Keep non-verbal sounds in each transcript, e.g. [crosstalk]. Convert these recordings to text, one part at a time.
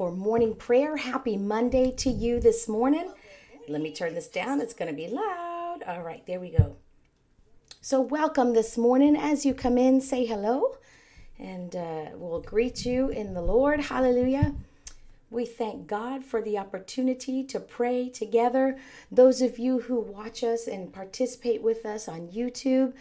for morning prayer. Happy Monday to you this morning. Let me turn this down. It's going to be loud. All right, there we go. So, welcome this morning. As you come in, say hello, and uh, we'll greet you in the Lord. Hallelujah. We thank God for the opportunity to pray together. Those of you who watch us and participate with us on YouTube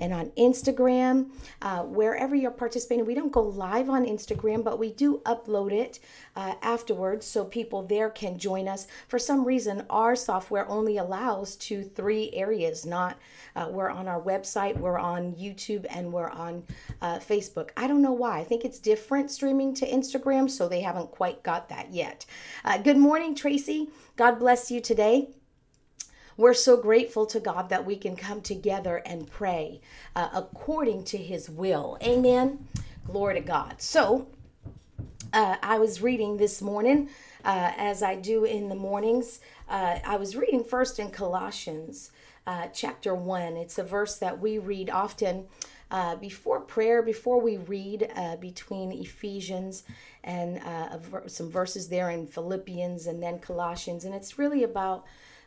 and on Instagram, uh, wherever you're participating, we don't go live on Instagram, but we do upload it uh, afterwards so people there can join us. For some reason, our software only allows to three areas, not uh, we're on our website, we're on YouTube, and we're on uh, Facebook. I don't know why. I think it's different streaming to Instagram, so they haven't quite got that yet. Uh, good morning, Tracy. God bless you today. We're so grateful to God that we can come together and pray uh, according to His will. Amen. Glory to God. So, uh, I was reading this morning, uh, as I do in the mornings. Uh, I was reading first in Colossians uh, chapter 1. It's a verse that we read often uh, before prayer, before we read uh, between Ephesians and uh, some verses there in Philippians and then Colossians. And it's really about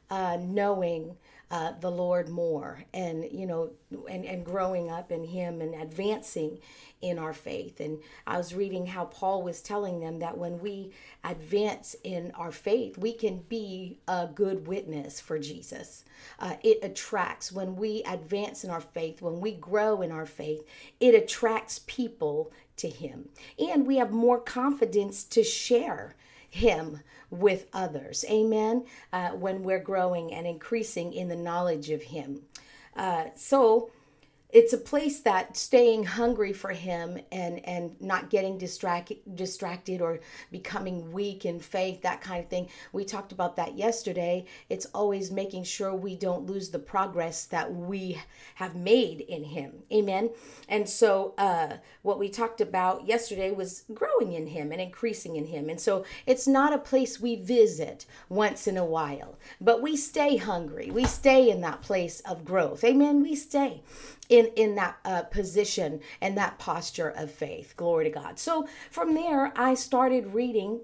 uh, knowing uh, the Lord more and, you know, and, and growing up in Him and advancing in our faith. And I was reading how Paul was telling them that when we advance in our faith, we can be a good witness for Jesus. Uh, it attracts, when we advance in our faith, when we grow in our faith, it attracts people to Him. And we have more confidence to share Him with others. Amen. Uh, when we're growing and increasing in the knowledge of Him. Uh, so, it's a place that staying hungry for him and and not getting distracted distracted or becoming weak in faith that kind of thing. We talked about that yesterday. It's always making sure we don't lose the progress that we have made in him. Amen? And so uh, what we talked about yesterday was growing in him and increasing in him. And so it's not a place we visit once in a while but we stay hungry. We stay in that place of growth. Amen? We stay in in that uh, position and that posture of faith. Glory to god. So from there i started reading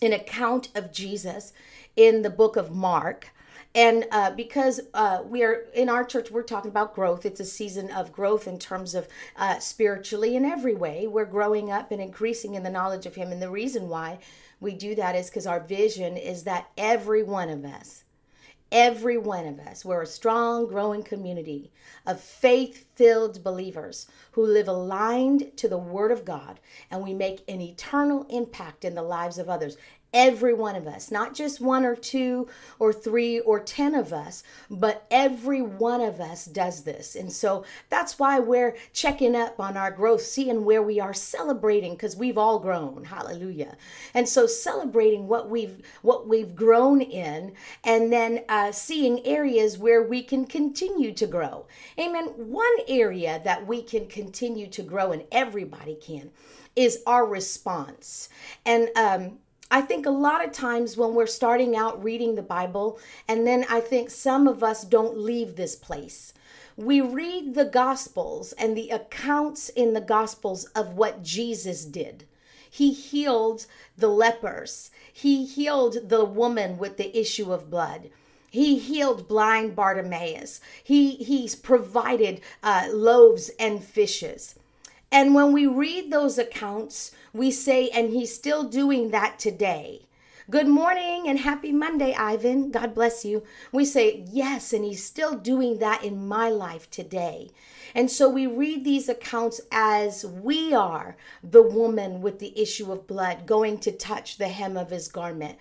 an account of jesus in the book of mark. And uh, because uh, we are in our church we're talking about growth. It's a season of growth in terms of uh, spiritually in every way. We're growing up and increasing in the knowledge of him. And the reason why we do that is because our vision is that every one of us Every one of us, we're a strong, growing community of faith filled believers who live aligned to the Word of God and we make an eternal impact in the lives of others. Every one of us, not just one or two or three or 10 of us, but every one of us does this. And so that's why we're checking up on our growth, seeing where we are celebrating because we've all grown. Hallelujah. And so celebrating what we've what we've grown in and then uh, seeing areas where we can continue to grow. Amen. One area that we can continue to grow and everybody can is our response. And um I think a lot of times when we're starting out reading the Bible, and then I think some of us don't leave this place. We read the Gospels and the accounts in the Gospels of what Jesus did. He healed the lepers, He healed the woman with the issue of blood. He healed blind Bartimaeus. He he's provided uh, loaves and fishes. And when we read those accounts, we say, and he's still doing that today. Good morning and happy Monday, Ivan. God bless you. We say, yes, and he's still doing that in my life today. And so we read these accounts as we are the woman with the issue of blood going to touch the hem of his garment.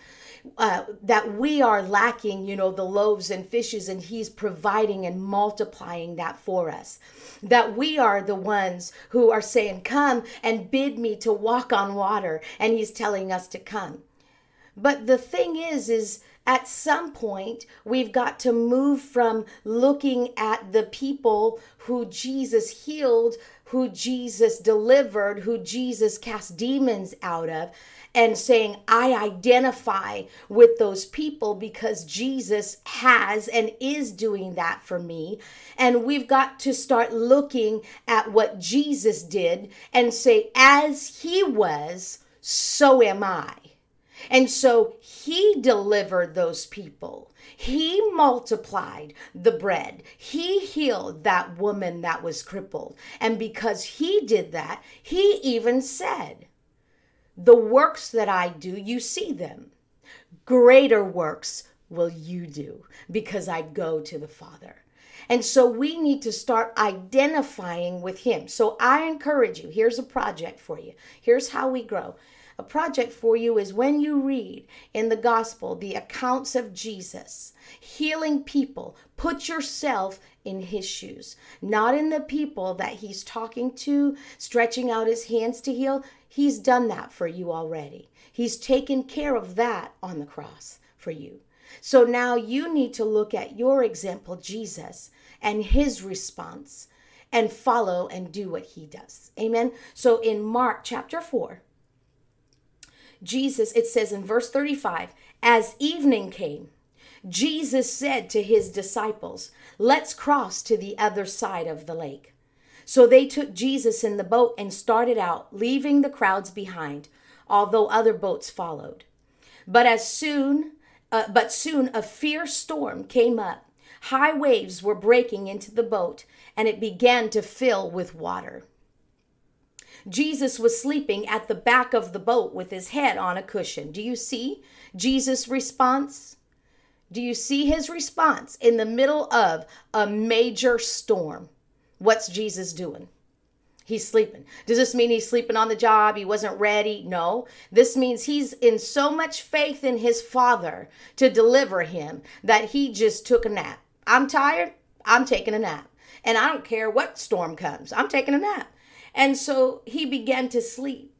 Uh, that we are lacking, you know, the loaves and fishes, and He's providing and multiplying that for us. That we are the ones who are saying, Come and bid me to walk on water, and He's telling us to come. But the thing is, is at some point, we've got to move from looking at the people who Jesus healed, who Jesus delivered, who Jesus cast demons out of, and saying, I identify with those people because Jesus has and is doing that for me. And we've got to start looking at what Jesus did and say, as he was, so am I. And so he delivered those people. He multiplied the bread. He healed that woman that was crippled. And because he did that, he even said, The works that I do, you see them. Greater works will you do because I go to the Father. And so we need to start identifying with Him. So I encourage you here's a project for you. Here's how we grow. A project for you is when you read in the gospel the accounts of Jesus healing people, put yourself in his shoes, not in the people that he's talking to, stretching out his hands to heal. He's done that for you already. He's taken care of that on the cross for you. So now you need to look at your example, Jesus, and his response and follow and do what he does. Amen. So in Mark chapter 4, Jesus, it says in verse 35, as evening came, Jesus said to his disciples, Let's cross to the other side of the lake. So they took Jesus in the boat and started out, leaving the crowds behind, although other boats followed. But as soon, uh, but soon a fierce storm came up. High waves were breaking into the boat, and it began to fill with water. Jesus was sleeping at the back of the boat with his head on a cushion. Do you see Jesus' response? Do you see his response in the middle of a major storm? What's Jesus doing? He's sleeping. Does this mean he's sleeping on the job? He wasn't ready? No. This means he's in so much faith in his father to deliver him that he just took a nap. I'm tired. I'm taking a nap. And I don't care what storm comes. I'm taking a nap. And so he began to sleep.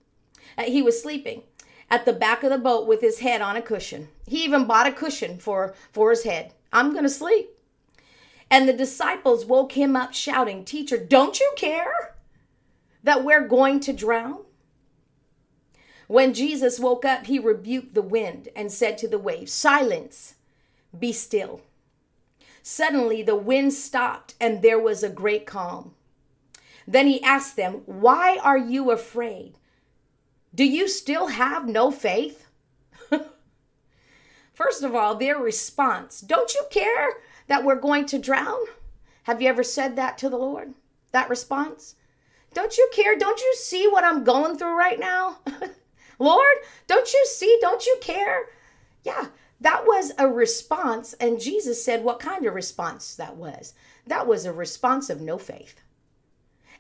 Uh, he was sleeping at the back of the boat with his head on a cushion. He even bought a cushion for, for his head. I'm going to sleep. And the disciples woke him up shouting, Teacher, don't you care that we're going to drown? When Jesus woke up, he rebuked the wind and said to the waves, Silence, be still. Suddenly the wind stopped and there was a great calm. Then he asked them, Why are you afraid? Do you still have no faith? [laughs] First of all, their response Don't you care that we're going to drown? Have you ever said that to the Lord? That response? Don't you care? Don't you see what I'm going through right now? [laughs] Lord, don't you see? Don't you care? Yeah, that was a response. And Jesus said what kind of response that was. That was a response of no faith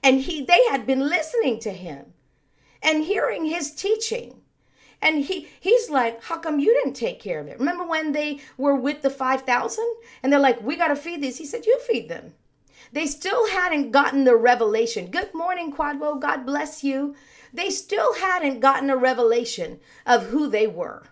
and he they had been listening to him and hearing his teaching and he he's like how come you didn't take care of it? Remember when they were with the 5000 and they're like we got to feed these. He said you feed them. They still hadn't gotten the revelation. Good morning Kwadwo god bless you. They still hadn't gotten a revelation of who they were.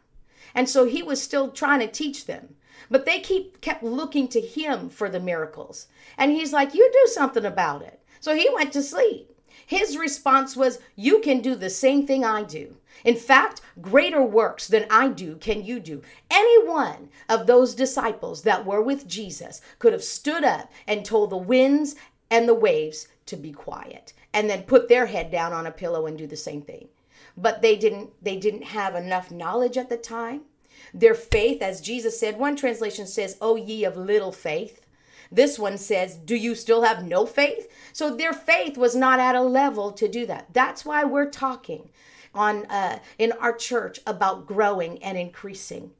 And so he was still trying to teach them. But they keep kept looking to him for the miracles. And he's like you do something about it. So he went to sleep. His response was, You can do the same thing I do. In fact, greater works than I do can you do. Any one of those disciples that were with Jesus could have stood up and told the winds and the waves to be quiet and then put their head down on a pillow and do the same thing. But they didn't they didn't have enough knowledge at the time. Their faith as Jesus said, one translation says, "O ye of little faith." This one says, Do you still have no faith? So their faith was not at a level to do that. That's why we're talking on uh, in our church about growing and increasing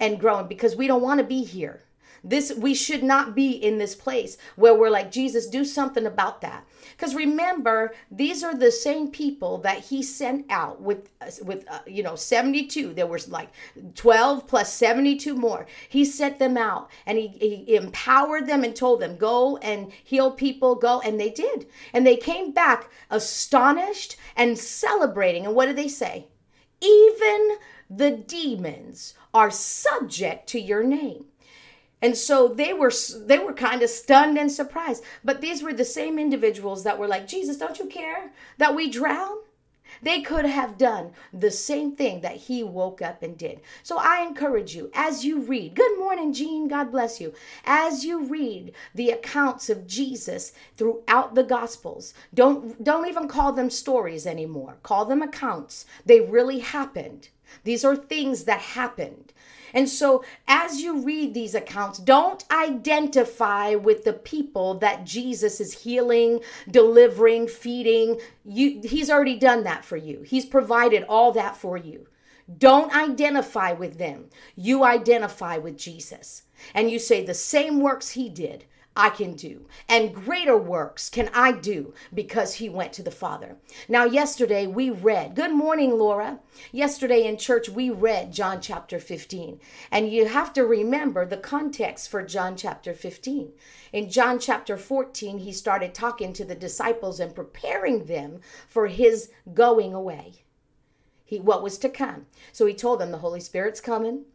and growing because we don't want to be here this we should not be in this place where we're like Jesus do something about that. Cuz remember these are the same people that he sent out with with uh, you know 72 there was like 12 plus 72 more. He sent them out and he, he empowered them and told them go and heal people go and they did. And they came back astonished and celebrating and what did they say? Even the demons are subject to your name. And so they were they were kind of stunned and surprised. But these were the same individuals that were like, "Jesus, don't you care that we drown?" They could have done the same thing that he woke up and did. So I encourage you as you read. Good morning, Jean. God bless you. As you read the accounts of Jesus throughout the gospels, don't don't even call them stories anymore. Call them accounts. They really happened These are things that happened. And so, as you read these accounts, don't identify with the people that Jesus is healing, delivering, feeding. You, he's already done that for you, He's provided all that for you. Don't identify with them. You identify with Jesus. And you say, the same works He did, I can do, and greater works can I do because he went to the Father. Now, yesterday we read, good morning, Laura. Yesterday in church we read John chapter 15, and you have to remember the context for John chapter 15. In John chapter 14, he started talking to the disciples and preparing them for his going away. He, what was to come. So he told them, The Holy Spirit's coming.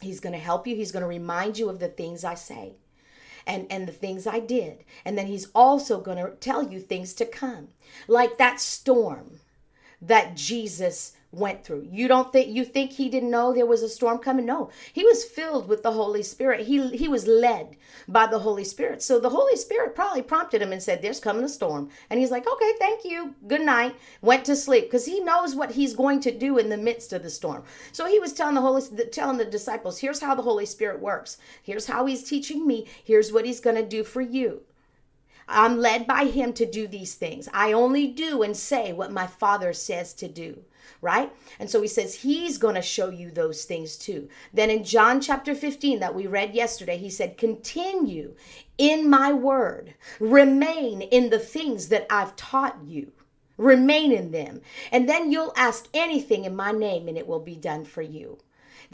He's going to help you. He's going to remind you of the things I say and and the things I did. And then he's also going to tell you things to come. Like that storm that Jesus went through. You don't think you think he didn't know there was a storm coming? No. He was filled with the Holy Spirit. He he was led by the Holy Spirit. So the Holy Spirit probably prompted him and said, "There's coming a storm." And he's like, "Okay, thank you. Good night." Went to sleep because he knows what he's going to do in the midst of the storm. So he was telling the Holy telling the disciples, "Here's how the Holy Spirit works. Here's how he's teaching me. Here's what he's going to do for you." I'm led by him to do these things. I only do and say what my father says to do right? And so he says he's going to show you those things too. Then in John chapter 15 that we read yesterday, he said, Continue in my word, remain in the things that I've taught you. Remain in them. And then you'll ask anything in my name and it will be done for you.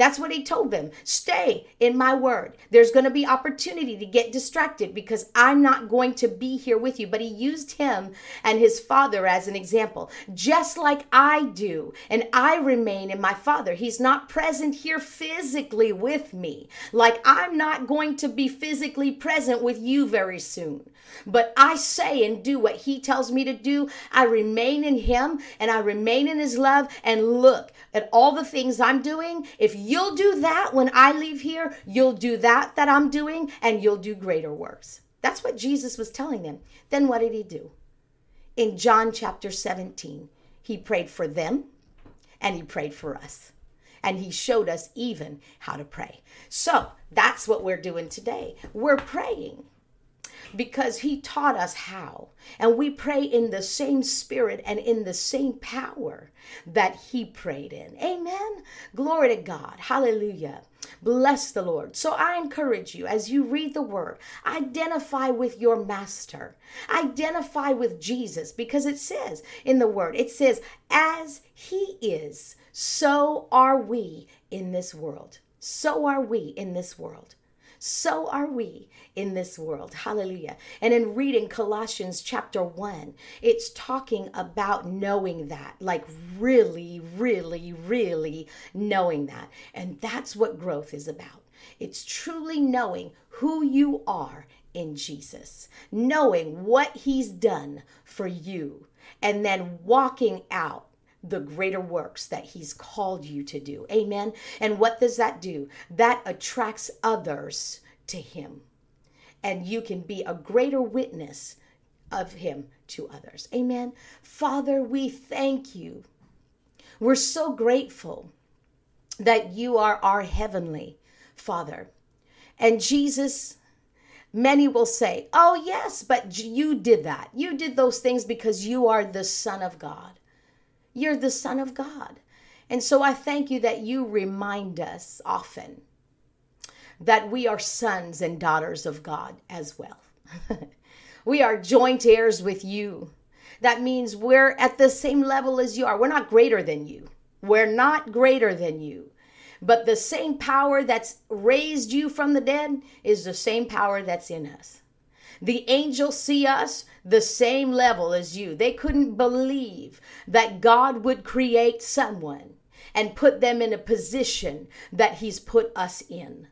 That's what he told them. Stay in my word. There's going to be opportunity to get distracted because I'm not going to be here with you. But he used him and his father as an example, just like I do. And I remain in my father. He's not present here physically with me, like I'm not going to be physically present with you very soon. But I say and do what he tells me to do. I remain in him and I remain in his love. And look at all the things I'm doing. If You'll do that when I leave here. You'll do that that I'm doing, and you'll do greater works. That's what Jesus was telling them. Then what did he do? In John chapter 17, he prayed for them and he prayed for us. And he showed us even how to pray. So that's what we're doing today. We're praying because he taught us how. And we pray in the same spirit and in the same power that he prayed in. Amen. Glory to God. Hallelujah. Bless the Lord. So I encourage you as you read the word, identify with your master. Identify with Jesus because it says in the word, it says, as he is, so are we in this world. So are we in this world so are we in this world. Hallelujah. And in reading Colossians chapter 1, it's talking about knowing that, like really, really, really knowing that. And that's what growth is about. It's truly knowing who you are in Jesus, knowing what He's done for you, and then walking out the greater works that he's called you to do. Amen. And what does that do? That attracts others to him. And you can be a greater witness of him to others. Amen. Father, we thank you. We're so grateful that you are our heavenly Father. And Jesus, many will say, Oh, yes, but you did that. You did those things because you are the Son of God. You're the Son of God. And so I thank you that you remind us often that we are sons and daughters of God as well. [laughs] we are joint heirs with you. That means we're at the same level as you are. We're not greater than you. We're not greater than you. But the same power that's raised you from the dead is the same power that's in us. The angels see us the same level as you. They couldn't believe that God would create someone and put them in a position that He's put us in.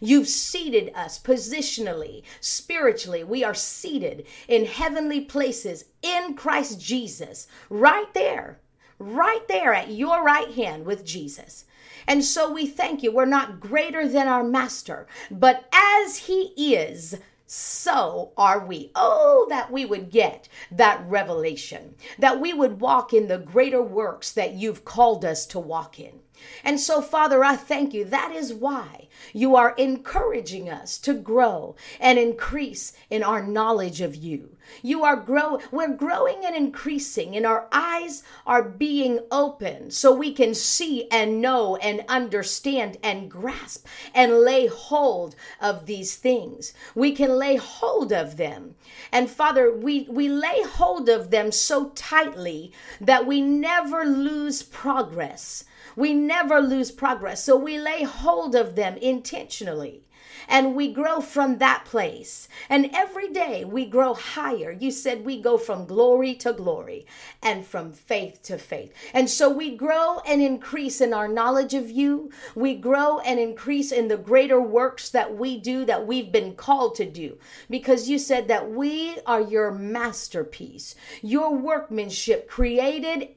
You've seated us positionally, spiritually. We are seated in heavenly places in Christ Jesus, right there, right there at your right hand with Jesus. And so we thank you. We're not greater than our master, but as he is, so are we. Oh, that we would get that revelation, that we would walk in the greater works that you've called us to walk in. And so, Father, I thank you. That is why you are encouraging us to grow and increase in our knowledge of you. You are grow we're growing and increasing and our eyes are being open so we can see and know and understand and grasp and lay hold of these things. We can lay hold of them. And Father, we we lay hold of them so tightly that we never lose progress. We never lose progress. So we lay hold of them intentionally and we grow from that place. And every day we grow higher. You said we go from glory to glory and from faith to faith. And so we grow and increase in our knowledge of you. We grow and increase in the greater works that we do that we've been called to do because you said that we are your masterpiece, your workmanship created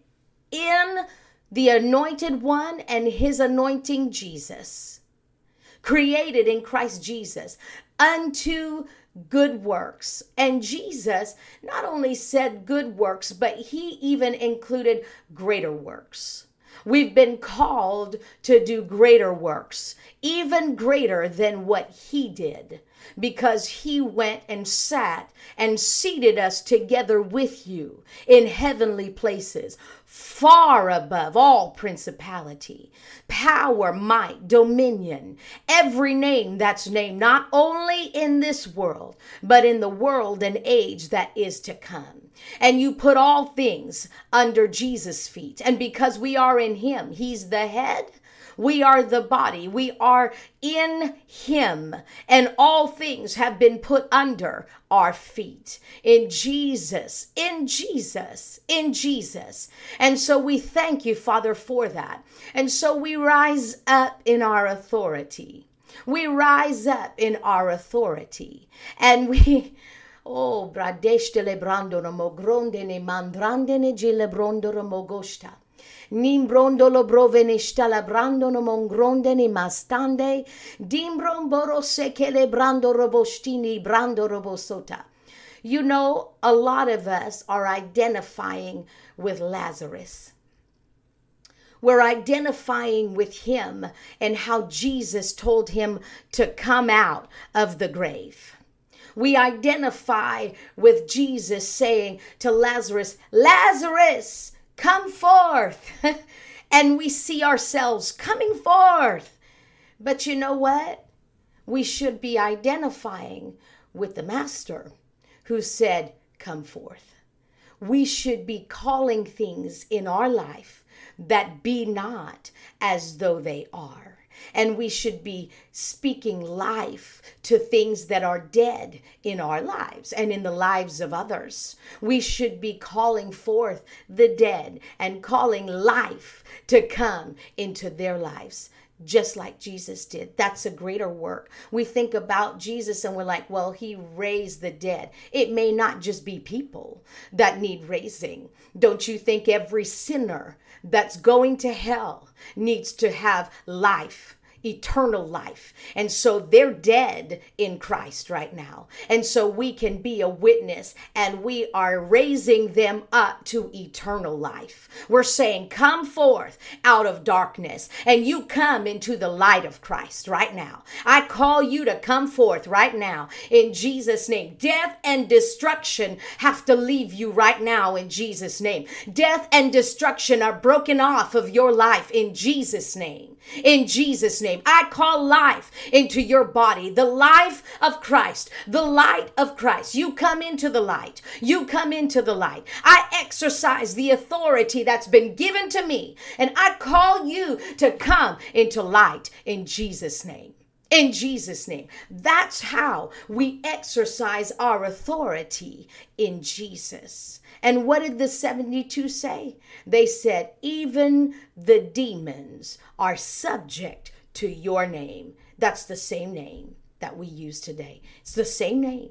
in the anointed one and his anointing Jesus, created in Christ Jesus unto good works. And Jesus not only said good works, but he even included greater works. We've been called to do greater works, even greater than what he did, because he went and sat and seated us together with you in heavenly places, far above all principality, power, might, dominion, every name that's named not only in this world, but in the world and age that is to come. And you put all things under Jesus' feet. And because we are in Him, He's the head. We are the body. We are in Him. And all things have been put under our feet. In Jesus, in Jesus, in Jesus. And so we thank you, Father, for that. And so we rise up in our authority. We rise up in our authority. And we Oh, bradeste lebrandono ne mandrandene gilebrondoro mogosta. Nimbrondolo brovene stalabrandono mongrondene mastande. Dimbromboro se celebrando robostini brando robosota. You know, a lot of us are identifying with Lazarus. We're identifying with him and how Jesus told him to come out of the grave we identify with Jesus saying to Lazarus, Lazarus, come forth. [laughs] and we see ourselves coming forth. But you know what? We should be identifying with the Master who said, Come forth. We should be calling things in our life that be not as though they are. And we should be speaking life to things that are dead in our lives and in the lives of others. We should be calling forth the dead and calling life to come into their lives just like Jesus did. That's a greater work. We think about Jesus and we're like, well, he raised the dead. It may not just be people that need raising. Don't you think every sinner that's going to hell needs to have life? Eternal life. And so they're dead in Christ right now. And so we can be a witness and we are raising them up to eternal life. We're saying, Come forth out of darkness and you come into the light of Christ right now. I call you to come forth right now in Jesus' name. Death and destruction have to leave you right now in Jesus' name. Death and destruction are broken off of your life in Jesus' name in Jesus' name. I call life into your body, the life of Christ, the light of Christ. You come into the light. You come into the light. I exercise the authority that's been given to me, and I call you to come into light in Jesus' name in Jesus' name. That's how we exercise our authority in Jesus. And what did the 72 say? They said, Even the demons are subject to your name. That's the same name that we use today. It's the same name,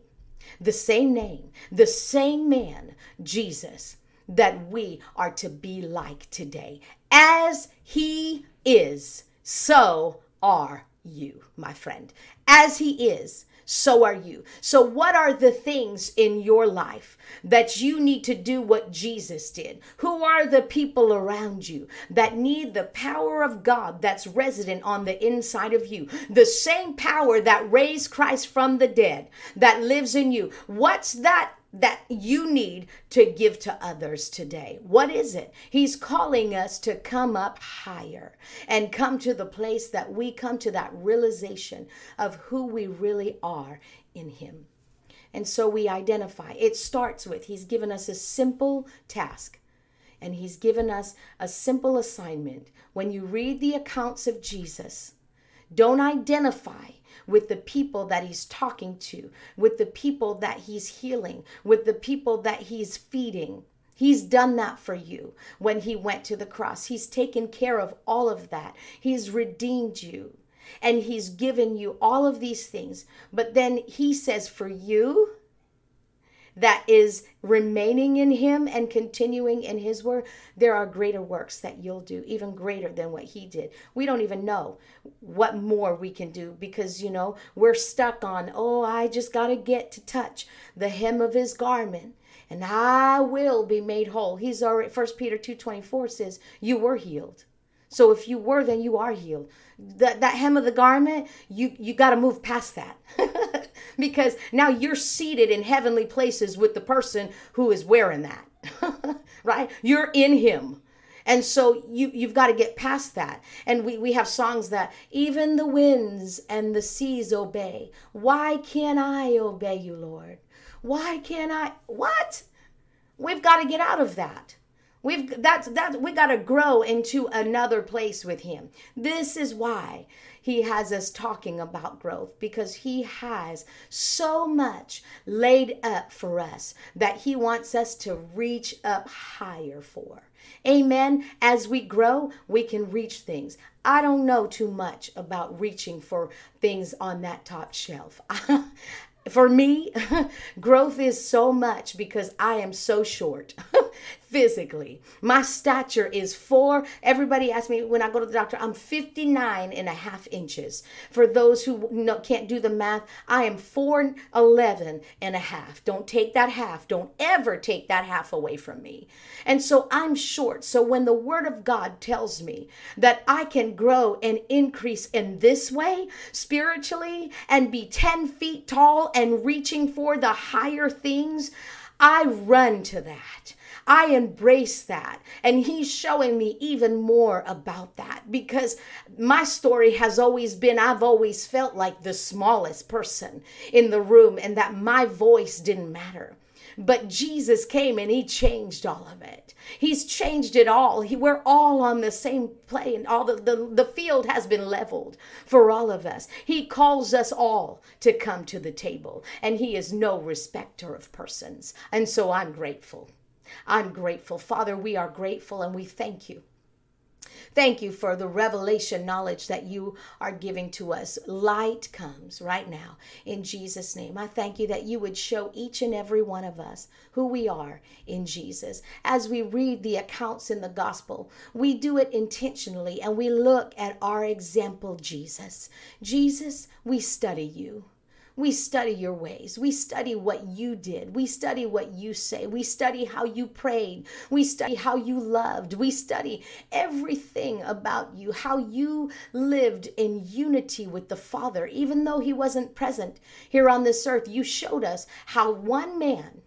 the same name, the same man, Jesus, that we are to be like today. As he is, so are you, my friend. As he is, so are you. So, what are the things in your life that you need to do what Jesus did? Who are the people around you that need the power of God that's resident on the inside of you? The same power that raised Christ from the dead that lives in you. What's that that you need to give to others today? What is it? He's calling us to come up higher and come to the place that we come to that realization of who we really are in Him. And so we identify. It starts with He's given us a simple task and He's given us a simple assignment. When you read the accounts of Jesus, don't identify with the people that he's talking to, with the people that he's healing, with the people that he's feeding. He's done that for you when he went to the cross. He's taken care of all of that. He's redeemed you and he's given you all of these things. But then he says, for you, that is remaining in him and continuing in his word, there are greater works that you'll do, even greater than what he did. We don't even know what more we can do because, you know, we're stuck on, oh, I just got to get to touch the hem of his garment and I will be made whole. He's already, First Peter 2.24 says, you were healed. So if you were, then you are healed. That, that hem of the garment, you, you got to move past that. [laughs] because now you're seated in heavenly places with the person who is wearing that. [laughs] right? You're in him. And so you you've got to get past that. And we, we have songs that even the winds and the seas obey. Why can't I obey you, Lord? Why can't I what? We've got to get out of that. We've that's that we got to grow into another place with him. This is why he has us talking about growth because he has so much laid up for us that he wants us to reach up higher for. Amen. As we grow, we can reach things. I don't know too much about reaching for things on that top shelf. [laughs] for me, [laughs] growth is so much because I am so short [laughs] physically. My stature is four. Everybody asks me when I go to the doctor, I'm 59 and a half inches. For those who can't do the math, I am 4'11 and a half. Don't take that half. Don't ever take that half away from me. And so I'm short. So when the word of God tells me that I can grow and increase in this way spiritually and be 10 feet tall and reaching for the higher things, I run to that. I embrace that. And he's showing me even more about that because my story has always been I've always felt like the smallest person in the room and that my voice didn't matter. But Jesus came and he changed all of it. He's changed it all. He, we're all on the same plane. All the, the, the field has been leveled for all of us. He calls us all to come to the table, and he is no respecter of persons. And so I'm grateful. I'm grateful. Father, we are grateful and we thank you. Thank you for the revelation knowledge that you are giving to us. Light comes right now in Jesus' name. I thank you that you would show each and every one of us who we are in Jesus. As we read the accounts in the gospel, we do it intentionally and we look at our example, Jesus. Jesus, we study you. We study your ways. We study what you did. We study what you say. We study how you prayed. We study how you loved. We study everything about you, how you lived in unity with the Father, even though He wasn't present here on this earth. You showed us how one man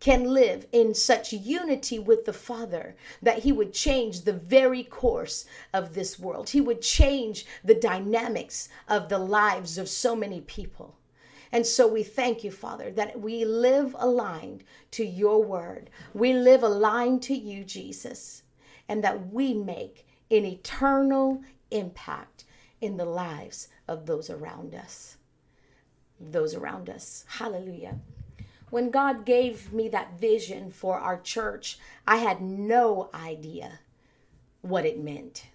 can live in such unity with the Father that He would change the very course of this world. He would change the dynamics of the lives of so many people. And so we thank you, Father, that we live aligned to your word. We live aligned to you, Jesus, and that we make an eternal impact in the lives of those around us. Those around us. Hallelujah. When God gave me that vision for our church, I had no idea what it meant.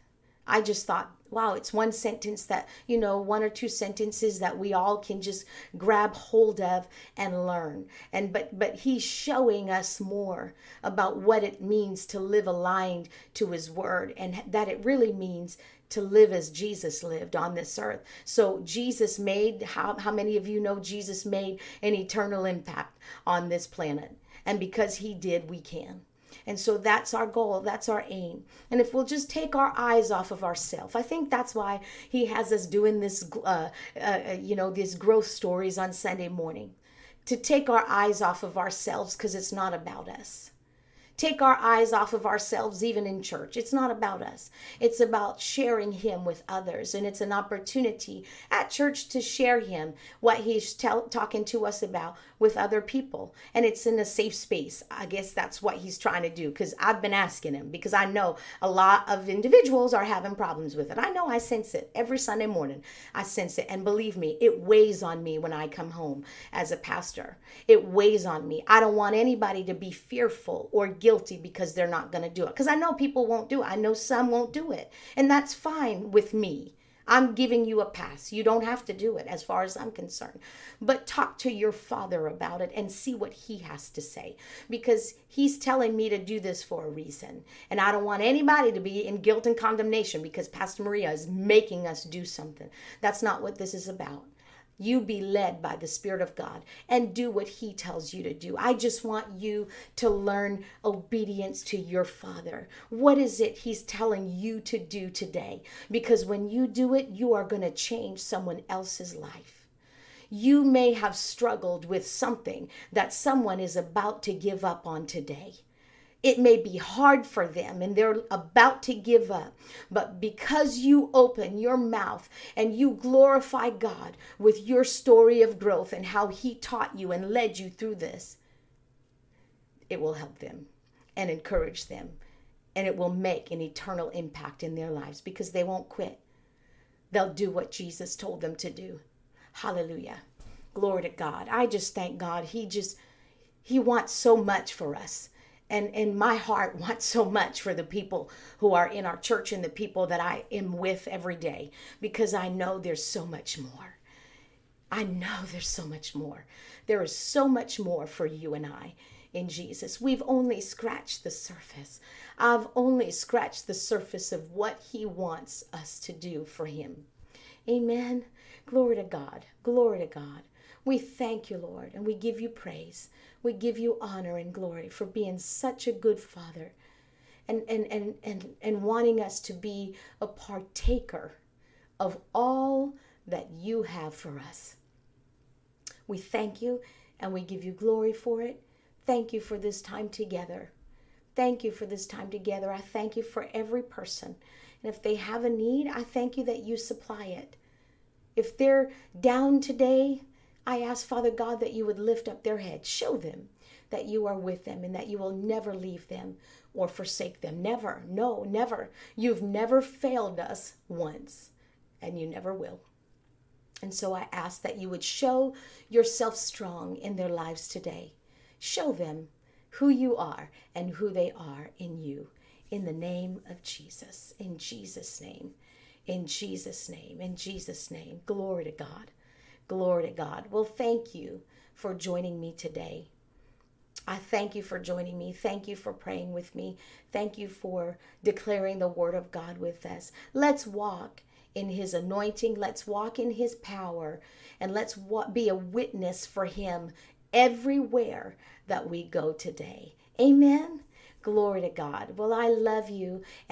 I just thought, wow, it's one sentence that, you know, one or two sentences that we all can just grab hold of and learn. And but but he's showing us more about what it means to live aligned to his word and that it really means to live as Jesus lived on this earth. So Jesus made how how many of you know Jesus made an eternal impact on this planet? And because he did, we can. And so that's our goal, that's our aim. And if we'll just take our eyes off of ourselves, I think that's why he has us doing this, uh, uh, you know, these growth stories on Sunday morning. To take our eyes off of ourselves because it's not about us take our eyes off of ourselves, even in church. It's not about us, it's about sharing Him with others. And it's an opportunity at church to share Him, what He's tell, talking to us about with other people. And it's in a safe space. I guess that's what He's trying to do because I've been asking Him because I know a lot of individuals are having problems with it. I know I sense it every Sunday morning. I sense it. And believe me, it weighs on me when I come home as a pastor. It weighs on me. I don't want anybody to be fearful or guilty because they're not going to do it. Because I know people won't do it. I know some won't do it. And that's fine with me. I'm giving you a pass. You don't have to do it as far as I'm concerned. But talk to your father about it and see what he has to say because he's telling me to do this for a reason. And I don't want anybody to be in guilt and condemnation because Pastor Maria is making us do something. That's not what this is about. You be led by the Spirit of God and do what He tells you to do. I just want you to learn obedience to your Father. What is it He's telling you to do today? Because when you do it, you are going to change someone else's life. You may have struggled with something that someone is about to give up on today. It may be hard for them and they're about to give up. But because you open your mouth and you glorify God with your story of growth and how He taught you and led you through this, it will help them and encourage them. And it will make an eternal impact in their lives because they won't quit. They'll do what Jesus told them to do. Hallelujah. Glory to God. I just thank God. He just, He wants so much for us and and my heart [laughs] wants so much for the people who are in our church and the people that I am with every day because I know there's so much more. I know [laughs] there's so much more. There is so much more for you and I in Jesus. We've only scratched the surface. I've only scratched the surface of what he wants us to do for him. Amen. Glory to God. Glory to God. We thank you, Lord, and we give you praise. We give you honor and glory for being such a good father and, and, and, and, and wanting us to be a partaker of all that you have for us. We thank you and we give you glory for it. Thank you for this time together. Thank you for this time together. I thank you for every person. And if they have a need, I thank you that you supply it. If they're down today, I ask, Father God, that you would lift up their heads. Show them that you are with them and that you will never leave them or forsake them. Never. No, never. You've never failed us once, and you never will. And so I ask that you would show yourself strong in their lives today. Show them who you are and who they are in you. In the name of Jesus. In Jesus' name. In Jesus' name. In Jesus' name. Glory to God. Glory to God. Well, thank you for joining me today. I thank you for joining me. Thank you for praying with me. Thank you for declaring the word of God with us. Let's walk in his anointing. Let's walk in his power. And let's be a witness for him everywhere that we go today. Amen. Glory to God. Well, I love you. And